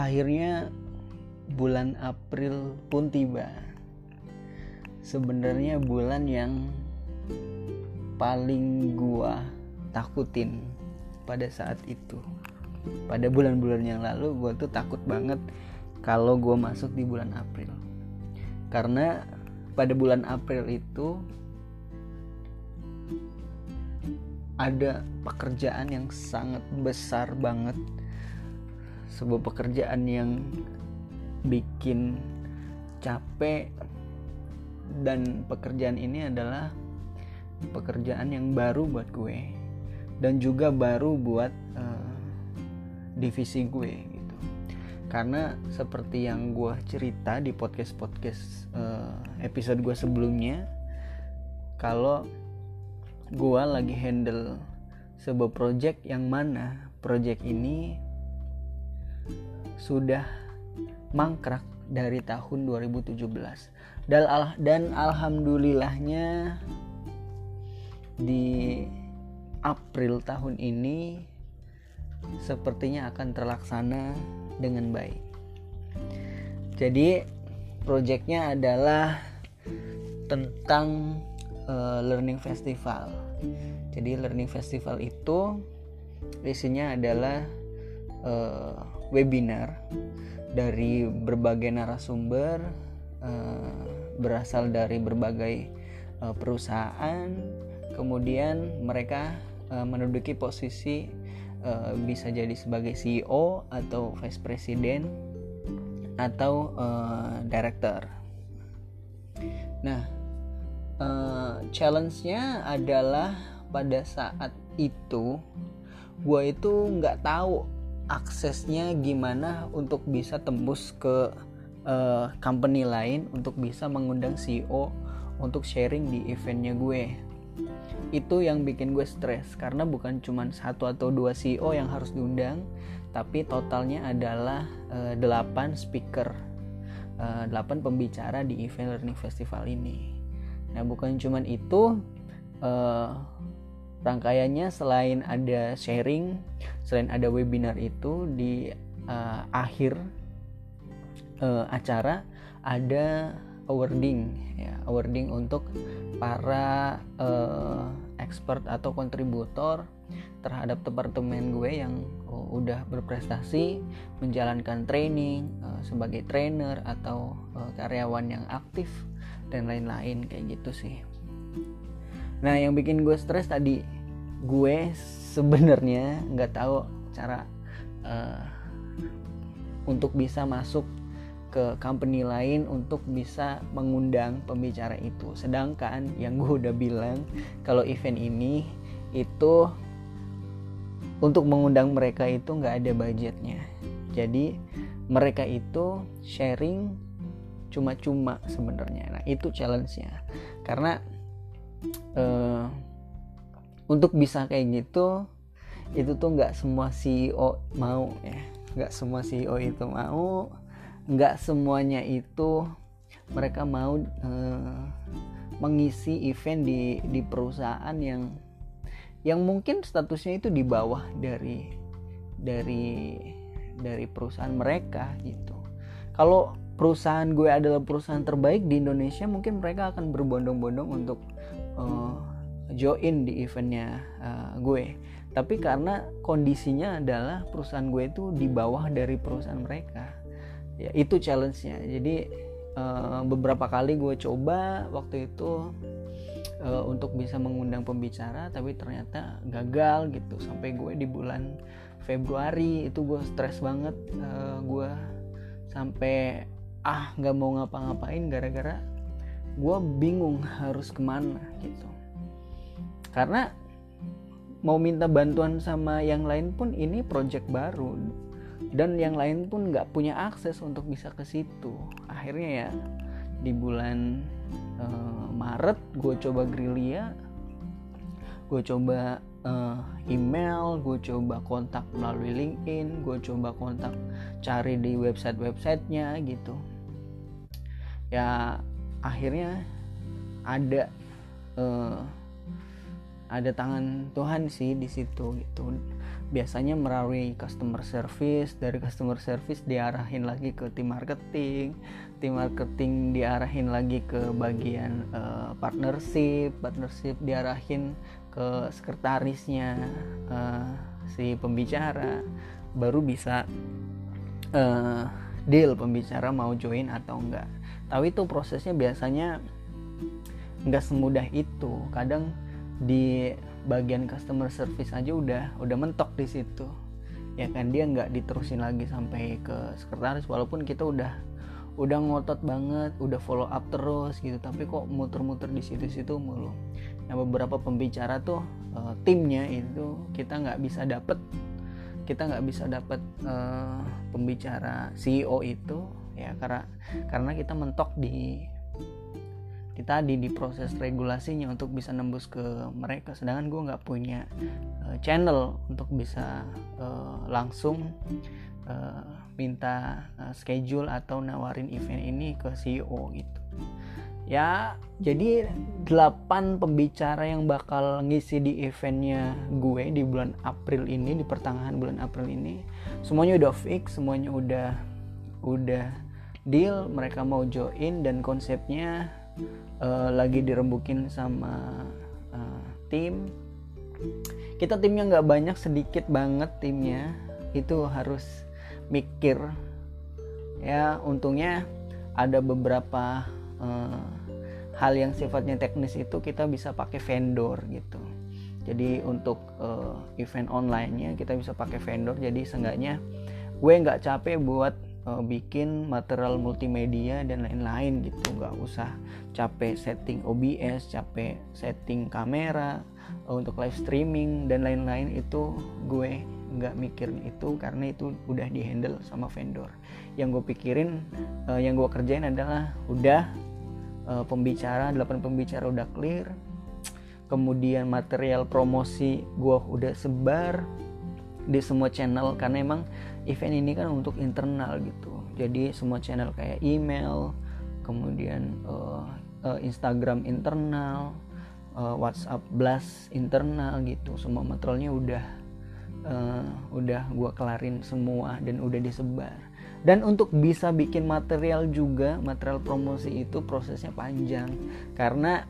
akhirnya bulan April pun tiba. Sebenarnya bulan yang paling gua takutin pada saat itu. Pada bulan-bulan yang lalu gua tuh takut banget kalau gua masuk di bulan April. Karena pada bulan April itu ada pekerjaan yang sangat besar banget sebuah pekerjaan yang bikin capek dan pekerjaan ini adalah pekerjaan yang baru buat gue dan juga baru buat uh, divisi gue gitu. Karena seperti yang gue cerita di podcast podcast uh, episode gue sebelumnya kalau gue lagi handle sebuah project yang mana project ini sudah mangkrak dari tahun 2017 dan, al dan alhamdulillahnya di April tahun ini sepertinya akan terlaksana dengan baik. Jadi proyeknya adalah tentang uh, learning festival. Jadi learning festival itu isinya adalah uh, webinar dari berbagai narasumber uh, berasal dari berbagai uh, perusahaan. Kemudian mereka uh, menduduki posisi uh, bisa jadi sebagai CEO atau vice president atau uh, director. Nah uh, challenge-nya adalah pada saat itu gue itu nggak tahu aksesnya gimana untuk bisa tembus ke uh, company lain untuk bisa mengundang CEO untuk sharing di eventnya gue? Itu yang bikin gue stres karena bukan cuma satu atau dua CEO yang harus diundang tapi totalnya adalah uh, 8 speaker uh, 8 pembicara di event learning festival ini. Nah bukan cuma itu uh, rangkaiannya selain ada sharing selain ada webinar itu di uh, akhir uh, acara ada awarding ya awarding untuk para uh, expert atau kontributor terhadap departemen gue yang udah berprestasi menjalankan training uh, sebagai trainer atau uh, karyawan yang aktif dan lain-lain kayak gitu sih nah yang bikin gue stres tadi gue sebenarnya nggak tahu cara uh, untuk bisa masuk ke company lain untuk bisa mengundang pembicara itu. Sedangkan yang gue udah bilang kalau event ini itu untuk mengundang mereka itu nggak ada budgetnya. Jadi mereka itu sharing cuma-cuma sebenarnya. Nah itu challenge-nya. Karena uh, untuk bisa kayak gitu itu tuh nggak semua CEO mau ya. Nggak semua CEO itu mau. Nggak semuanya itu mereka mau uh, mengisi event di di perusahaan yang yang mungkin statusnya itu di bawah dari dari dari perusahaan mereka gitu. Kalau perusahaan gue adalah perusahaan terbaik di Indonesia mungkin mereka akan berbondong-bondong untuk uh, join di eventnya uh, gue. Tapi karena kondisinya adalah perusahaan gue itu di bawah dari perusahaan mereka. Ya itu challenge-nya. Jadi uh, beberapa kali gue coba waktu itu uh, untuk bisa mengundang pembicara tapi ternyata gagal gitu. Sampai gue di bulan Februari itu gue stres banget uh, gue sampai ah nggak mau ngapa-ngapain gara-gara gue bingung harus ke mana gitu. Karena mau minta bantuan sama yang lain pun ini project baru dan yang lain pun nggak punya akses untuk bisa ke situ. Akhirnya ya di bulan uh, Maret gue coba gerilya gue coba uh, email gue coba kontak melalui LinkedIn gue coba kontak cari di website websitenya gitu. Ya akhirnya ada uh, ada tangan Tuhan sih di situ gitu. Biasanya melalui customer service dari customer service diarahin lagi ke tim marketing tim marketing diarahin lagi ke bagian uh, partnership partnership diarahin ke sekretarisnya uh, si pembicara. Baru bisa uh, deal pembicara mau join atau enggak tapi itu prosesnya biasanya nggak semudah itu. Kadang di bagian customer service aja udah udah mentok di situ. Ya kan dia nggak diterusin lagi sampai ke sekretaris walaupun kita udah udah ngotot banget udah follow up terus gitu. Tapi kok muter-muter di situ-situ mulu. Nah beberapa pembicara tuh uh, timnya itu kita nggak bisa dapet. Kita nggak bisa dapet uh, pembicara CEO itu ya karena karena kita mentok di di tadi di proses regulasinya untuk bisa nembus ke mereka. Sedangkan gue nggak punya uh, channel untuk bisa uh, langsung uh, minta uh, schedule atau nawarin event ini ke CEO gitu. Ya jadi 8 pembicara yang bakal ngisi di eventnya gue di bulan April ini di pertengahan bulan April ini semuanya udah fix semuanya udah udah deal mereka mau join dan konsepnya uh, lagi dirembukin sama uh, tim. Kita timnya nggak banyak sedikit banget timnya. Itu harus mikir. Ya untungnya ada beberapa uh, hal yang sifatnya teknis itu kita bisa pakai vendor gitu. Jadi untuk uh, event online-nya kita bisa pakai vendor. Jadi seenggaknya gue nggak capek buat uh, bikin material multimedia dan lain-lain gitu. Nggak usah capek setting OBS capek setting kamera uh, untuk live streaming dan lain-lain. Itu gue nggak mikirin itu karena itu udah dihandle sama vendor. Yang gue pikirin uh, yang gue kerjain adalah udah uh, pembicara 8 pembicara udah clear. Kemudian material promosi gue udah sebar di semua channel karena emang event ini kan untuk internal gitu. Jadi semua channel kayak email kemudian uh, uh, Instagram internal uh, WhatsApp blast internal gitu. Semua materialnya udah uh, udah gue kelarin semua dan udah disebar. Dan untuk bisa bikin material juga material promosi itu prosesnya panjang. Karena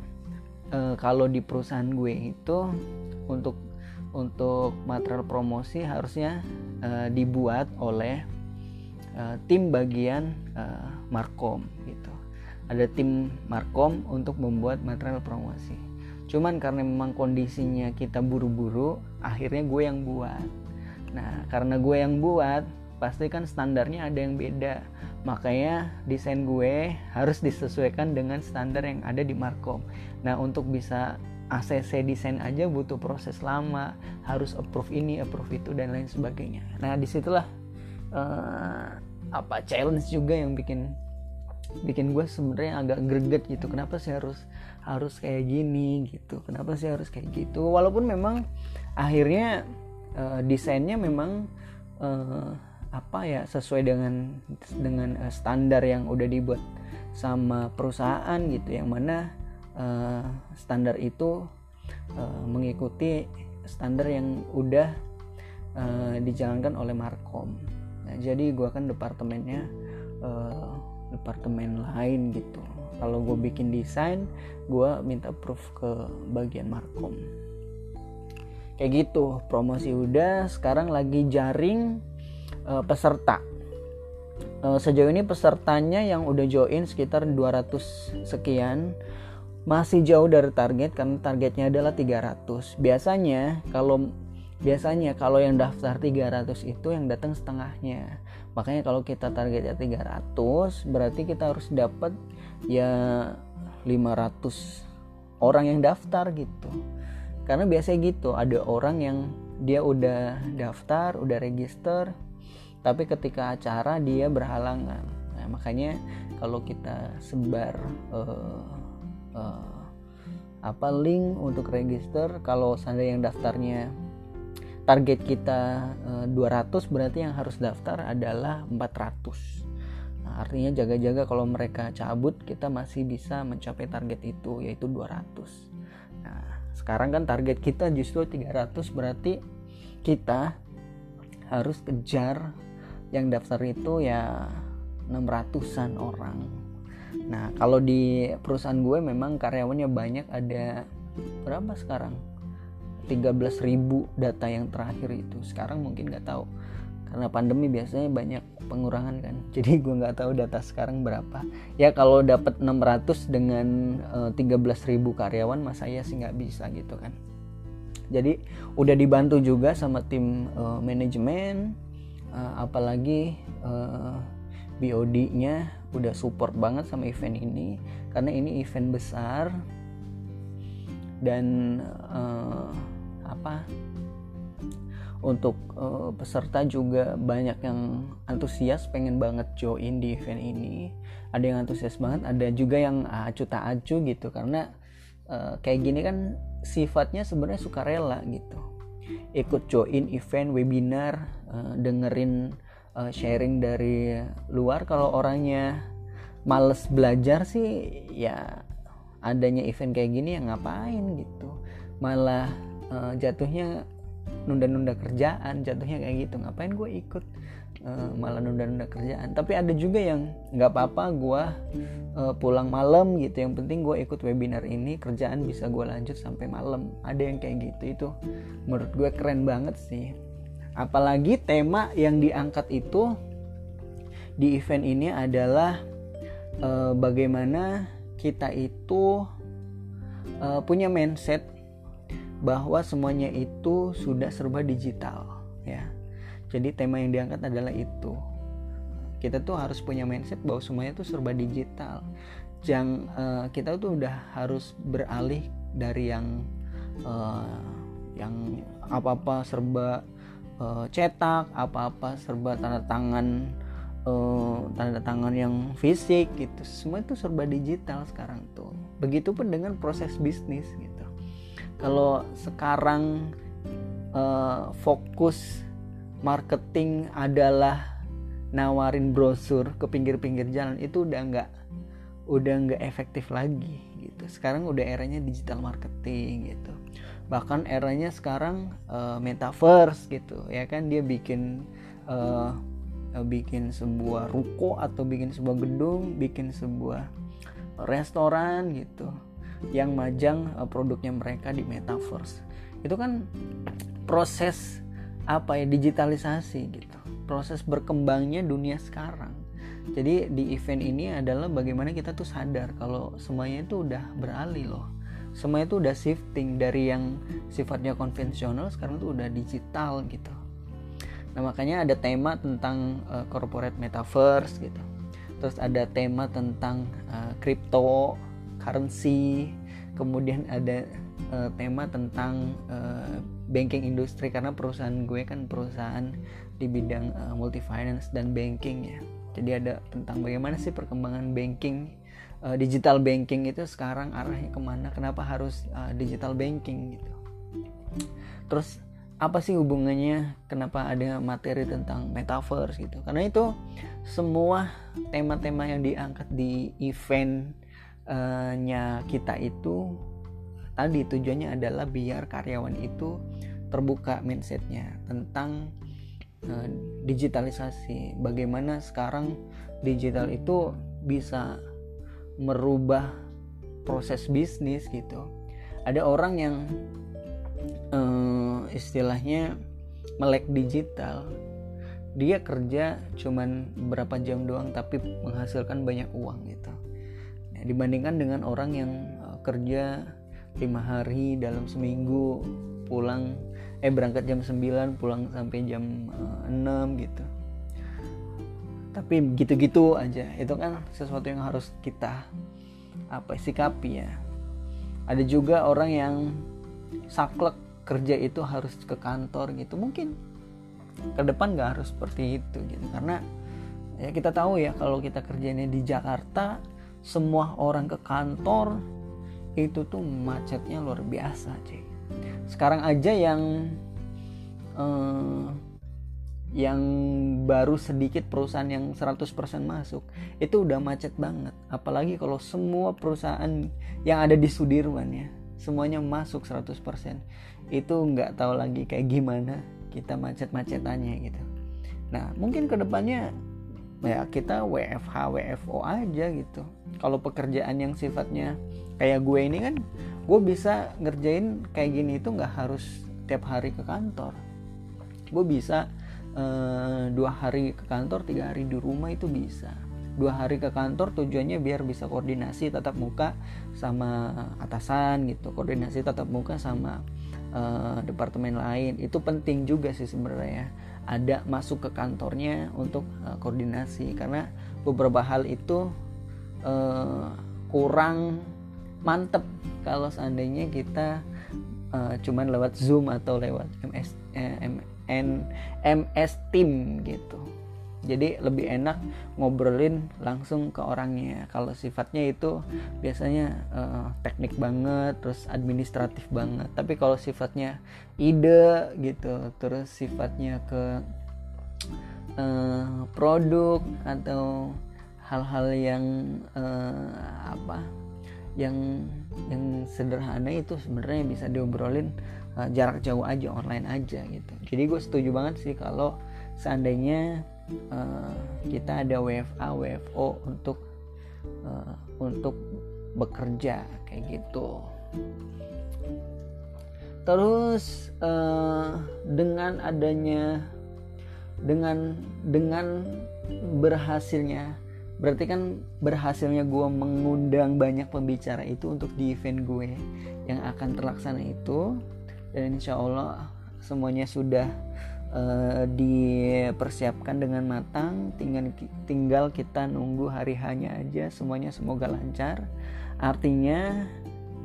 uh, kalau di perusahaan gue itu untuk untuk material promosi harusnya uh, dibuat oleh uh, tim bagian uh, markom gitu. Ada tim markom untuk membuat material promosi. Cuman karena memang kondisinya kita buru-buru akhirnya gue yang buat. Nah karena gue yang buat pasti kan standarnya ada yang beda. Makanya desain gue harus disesuaikan dengan standar yang ada di markom. Nah untuk bisa ACC desain aja butuh proses lama harus approve ini approve itu dan lain sebagainya. Nah di situlah uh, apa challenge juga yang bikin bikin gue sebenarnya agak greget gitu. Kenapa sih harus harus kayak gini gitu? Kenapa sih harus kayak gitu? Walaupun memang akhirnya uh, desainnya memang uh, apa ya sesuai dengan dengan uh, standar yang udah dibuat sama perusahaan gitu. Yang mana uh, standar itu uh, mengikuti standar yang udah uh, dijalankan oleh Markom. Nah, jadi gue kan departemennya uh, departemen lain gitu. Kalau gue bikin desain, gue minta proof ke bagian Markom. Kayak gitu, promosi udah. Sekarang lagi jaring uh, peserta. Uh, sejauh ini pesertanya yang udah join sekitar 200 sekian masih jauh dari target karena targetnya adalah 300 biasanya kalau biasanya kalau yang daftar 300 itu yang datang setengahnya. Makanya kalau kita targetnya 300 berarti kita harus dapat ya 500 orang yang daftar gitu. Karena biasanya gitu ada orang yang dia udah daftar udah register tapi ketika acara dia berhalangan. Nah makanya kalau kita sebar uh, uh, apa link untuk register? Kalau seandainya yang daftarnya target kita uh, eh, 200 berarti yang harus daftar adalah 400 nah, artinya jaga-jaga kalau mereka cabut kita masih bisa mencapai target itu yaitu 200 nah sekarang kan target kita justru 300 berarti kita harus kejar yang daftar itu ya 600-an orang nah kalau di perusahaan gue memang karyawannya banyak ada berapa sekarang? 13.000 data yang terakhir itu. Sekarang mungkin nggak tahu. Karena pandemi biasanya banyak pengurangan kan. Jadi gue nggak tahu data sekarang berapa. Ya kalau dapat 600 dengan uh, eh, 13.000 karyawan masa ya sih nggak bisa gitu kan. Jadi udah dibantu juga sama tim uh, manajemen uh, apalagi uh, BOD-nya udah support banget sama event ini karena ini event besar dan uh, apa untuk uh, peserta juga banyak yang antusias pengen banget join di event ini. Ada yang antusias banget ada juga yang acu tak acu gitu karena uh, kayak gini kan sifatnya sebenarnya sukarela gitu. Ikut join event webinar uh, dengerin uh, sharing dari luar kalau orangnya males belajar sih ya adanya event kayak gini ya ngapain gitu. Malah uh, jatuhnya nunda-nunda kerjaan jatuhnya kayak gitu. Ngapain gue ikut uh, malah nunda-nunda kerjaan. Tapi ada juga yang nggak apa-apa gue uh, pulang malam gitu. Yang penting gue ikut webinar ini kerjaan bisa gue lanjut sampai malam. Ada yang kayak gitu itu menurut gue keren banget sih apalagi tema yang diangkat itu di event ini adalah uh, bagaimana kita itu uh, punya mindset bahwa semuanya itu sudah serba digital ya. Jadi tema yang diangkat adalah itu. Kita tuh harus punya mindset bahwa semuanya tuh serba digital. Yang uh, kita tuh udah harus beralih dari yang yang apa-apa serba uh, cetak apa-apa serba tanda tangan uh, tanda tangan yang fisik gitu. Semua itu serba digital sekarang tuh. Begitupun dengan proses bisnis gitu. Kalau sekarang uh, fokus marketing adalah nawarin brosur ke pinggir-pinggir jalan itu udah nggak udah nggak efektif lagi gitu. Sekarang udah eranya digital marketing gitu bahkan eranya sekarang uh, metaverse gitu ya kan? Dia bikin uh, bikin sebuah ruko atau bikin sebuah gedung bikin sebuah restoran gitu yang majang uh, produknya mereka di metaverse. Itu kan proses apa ya digitalisasi gitu. Proses berkembangnya dunia sekarang. Jadi di event ini adalah bagaimana kita tuh sadar kalau semuanya itu udah beralih loh semuanya itu udah shifting dari yang sifatnya konvensional sekarang tuh udah digital gitu. Nah makanya ada tema tentang uh, corporate metaverse gitu. Terus ada tema tentang uh, crypto currency. Kemudian ada uh, tema tentang uh, banking industri karena perusahaan gue kan perusahaan di bidang uh, multi finance dan banking ya. Jadi ada tentang bagaimana sih perkembangan banking uh, digital banking itu sekarang arahnya ke mana? Kenapa harus uh, digital banking gitu? Terus apa sih hubungannya? Kenapa ada materi tentang metaverse gitu? Karena itu semua tema-tema yang diangkat di event uh, nya kita itu tadi tujuannya adalah biar karyawan itu terbuka mindsetnya tentang digitalisasi. Bagaimana sekarang digital itu bisa merubah proses bisnis gitu. Ada orang yang uh, istilahnya melek digital. Dia kerja cuman berapa jam doang tapi menghasilkan banyak uang gitu. Ya, dibandingkan dengan orang yang uh, kerja lima hari dalam seminggu pulang eh berangkat jam 9 pulang sampai jam uh, eh, 6 gitu tapi gitu-gitu aja. Itu kan sesuatu yang harus kita apa sikapi ya. Ada juga orang yang saklek kerja itu harus ke kantor gitu. Mungkin ke depan nggak harus seperti itu gitu. Karena ya kita tahu ya kalau kita kerjanya di Jakarta semua orang ke kantor itu tuh macetnya luar biasa cuy sekarang aja yang eh, yang baru sedikit perusahaan yang 100% masuk itu udah macet banget. Apalagi kalau semua perusahaan yang ada di Sudirman ya semuanya masuk 100% itu nggak tahu lagi kayak gimana kita macet-macetannya gitu. Nah mungkin ke depannya ya kita WFH WFO aja gitu. Kalau pekerjaan yang sifatnya kayak gue ini kan gue bisa ngerjain kayak gini itu nggak harus tiap hari ke kantor. Gue bisa dua hari ke kantor tiga hari di rumah itu bisa. Dua hari ke kantor tujuannya biar bisa koordinasi tatap muka sama atasan gitu koordinasi tatap muka sama uh, departemen lain. Itu penting juga sih sebenarnya ada masuk ke kantornya untuk uh, koordinasi. Karena beberapa hal itu uh, kurang mantep kalau seandainya kita uh, cuman lewat zoom atau lewat ms eh, mn ms team gitu. Jadi lebih enak ngobrolin langsung ke orangnya. Kalau sifatnya itu biasanya uh, teknik banget terus administratif banget. Tapi kalau sifatnya ide gitu terus sifatnya ke uh, produk atau hal-hal yang uh, apa yang yang sederhana itu sebenarnya bisa diobrolin uh, jarak jauh aja online aja gitu. Jadi gue setuju banget sih kalau seandainya uh, kita ada WFA WFO untuk uh, untuk bekerja kayak gitu. Terus uh, dengan adanya dengan dengan berhasilnya berarti kan berhasilnya gue mengundang banyak pembicara itu untuk di event gue yang akan terlaksana itu dan insya Allah semuanya sudah uh, dipersiapkan dengan matang. Tinggal tinggal kita nunggu hari hanya aja. Semuanya semoga lancar. Artinya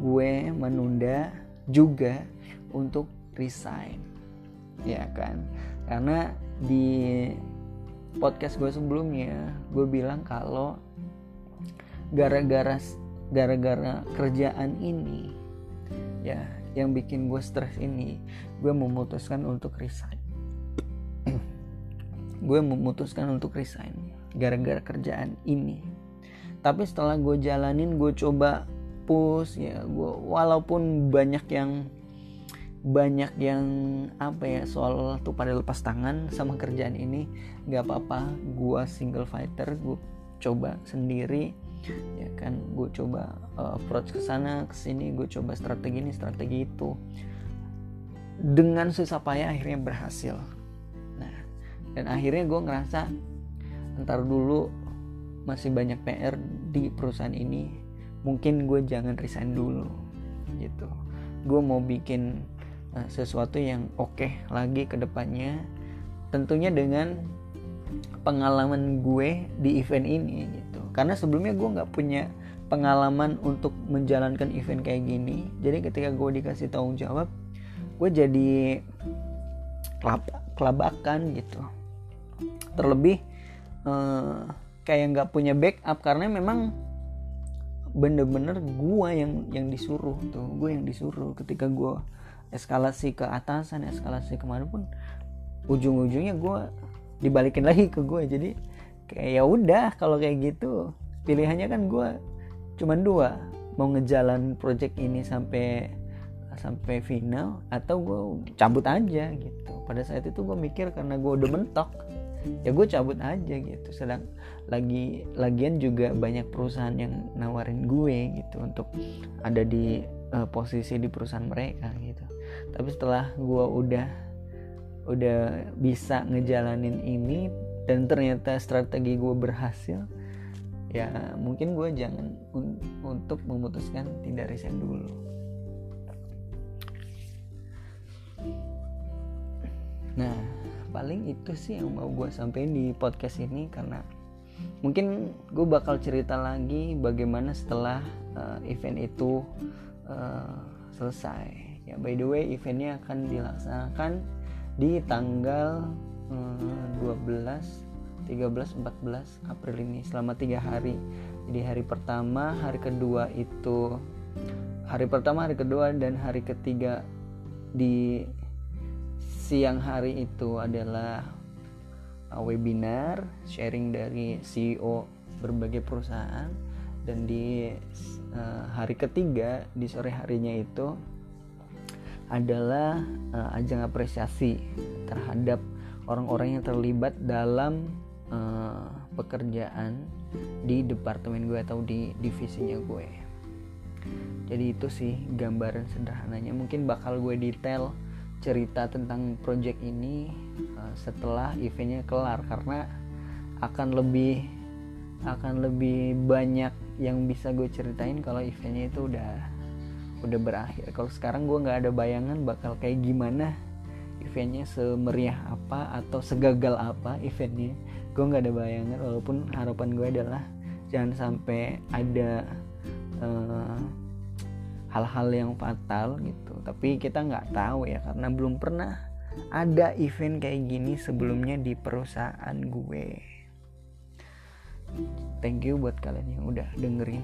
gue menunda juga untuk resign. Ya kan? Karena di podcast gue sebelumnya gue bilang kalau gara-gara gara-gara kerjaan ini ya yang bikin gue stres ini gue memutuskan untuk resign. Gue memutuskan untuk resign gara-gara kerjaan ini. Tapi setelah gue jalanin gue coba push ya gue walaupun banyak yang banyak yang apa ya soal tuh pada lepas tangan sama kerjaan ini nggak apa-apa. Gue single fighter gue coba sendiri ya kan gue coba uh, approach ke sana ke sini gue coba strategi ini strategi itu. Dengan susah payah akhirnya berhasil. Nah dan akhirnya gue ngerasa ntar dulu masih banyak PR di perusahaan ini mungkin gue jangan resign dulu. Gitu. Gue mau bikin Eh, sesuatu yang oke okay lagi ke depannya tentunya dengan pengalaman gue di event ini gitu karena sebelumnya gue nggak punya pengalaman untuk menjalankan event kayak gini. Jadi ketika gue dikasih tanggung jawab gue jadi kelab kelabakan gitu. Terlebih eh, kayak nggak punya backup karena memang bener-bener gue yang yang disuruh tuh. Gue yang disuruh ketika gue eskalasi ke atasan eskalasi ke mana pun ujung-ujungnya gue dibalikin lagi ke gue jadi kayak ya udah kalau kayak gitu pilihannya kan gue cuman dua. Mau ngejalan project ini sampai sampai final atau gue cabut aja gitu. Pada saat itu gue mikir karena gue udah mentok ya gue cabut aja gitu. Sedang lagi lagian juga banyak perusahaan yang nawarin gue gitu untuk ada di uh, posisi di perusahaan mereka gitu. Tapi setelah gue udah udah bisa ngejalanin ini dan ternyata strategi gue berhasil ya mungkin gue jangan un untuk memutuskan tidak resign dulu. Nah paling itu sih yang mau gue sampaikan di podcast ini karena mungkin gue bakal cerita lagi bagaimana setelah uh, event itu uh, selesai. Ya by the way eventnya akan dilaksanakan di tanggal 12 13 14 April ini selama tiga hari. Jadi hari pertama hari kedua itu hari pertama hari kedua dan hari ketiga di siang hari itu adalah uh, webinar sharing dari CEO berbagai perusahaan. Dan di uh, hari ketiga di sore harinya itu adalah uh, ajang apresiasi terhadap orang-orang yang terlibat dalam uh, pekerjaan di departemen gue atau di divisinya gue. Jadi itu sih gambaran sederhananya. Mungkin bakal gue detail cerita tentang project ini uh, setelah eventnya kelar. Karena akan lebih akan lebih banyak yang bisa gue ceritain kalau eventnya itu udah udah berakhir. Kalau sekarang gue nggak ada bayangan bakal kayak gimana eventnya semeriah apa atau segagal apa eventnya gue nggak ada bayangan walaupun harapan gue adalah jangan sampai ada uh, hal-hal yang fatal gitu. Tapi kita nggak tahu ya karena belum pernah ada event kayak gini sebelumnya di perusahaan gue. Thank you buat kalian yang udah dengerin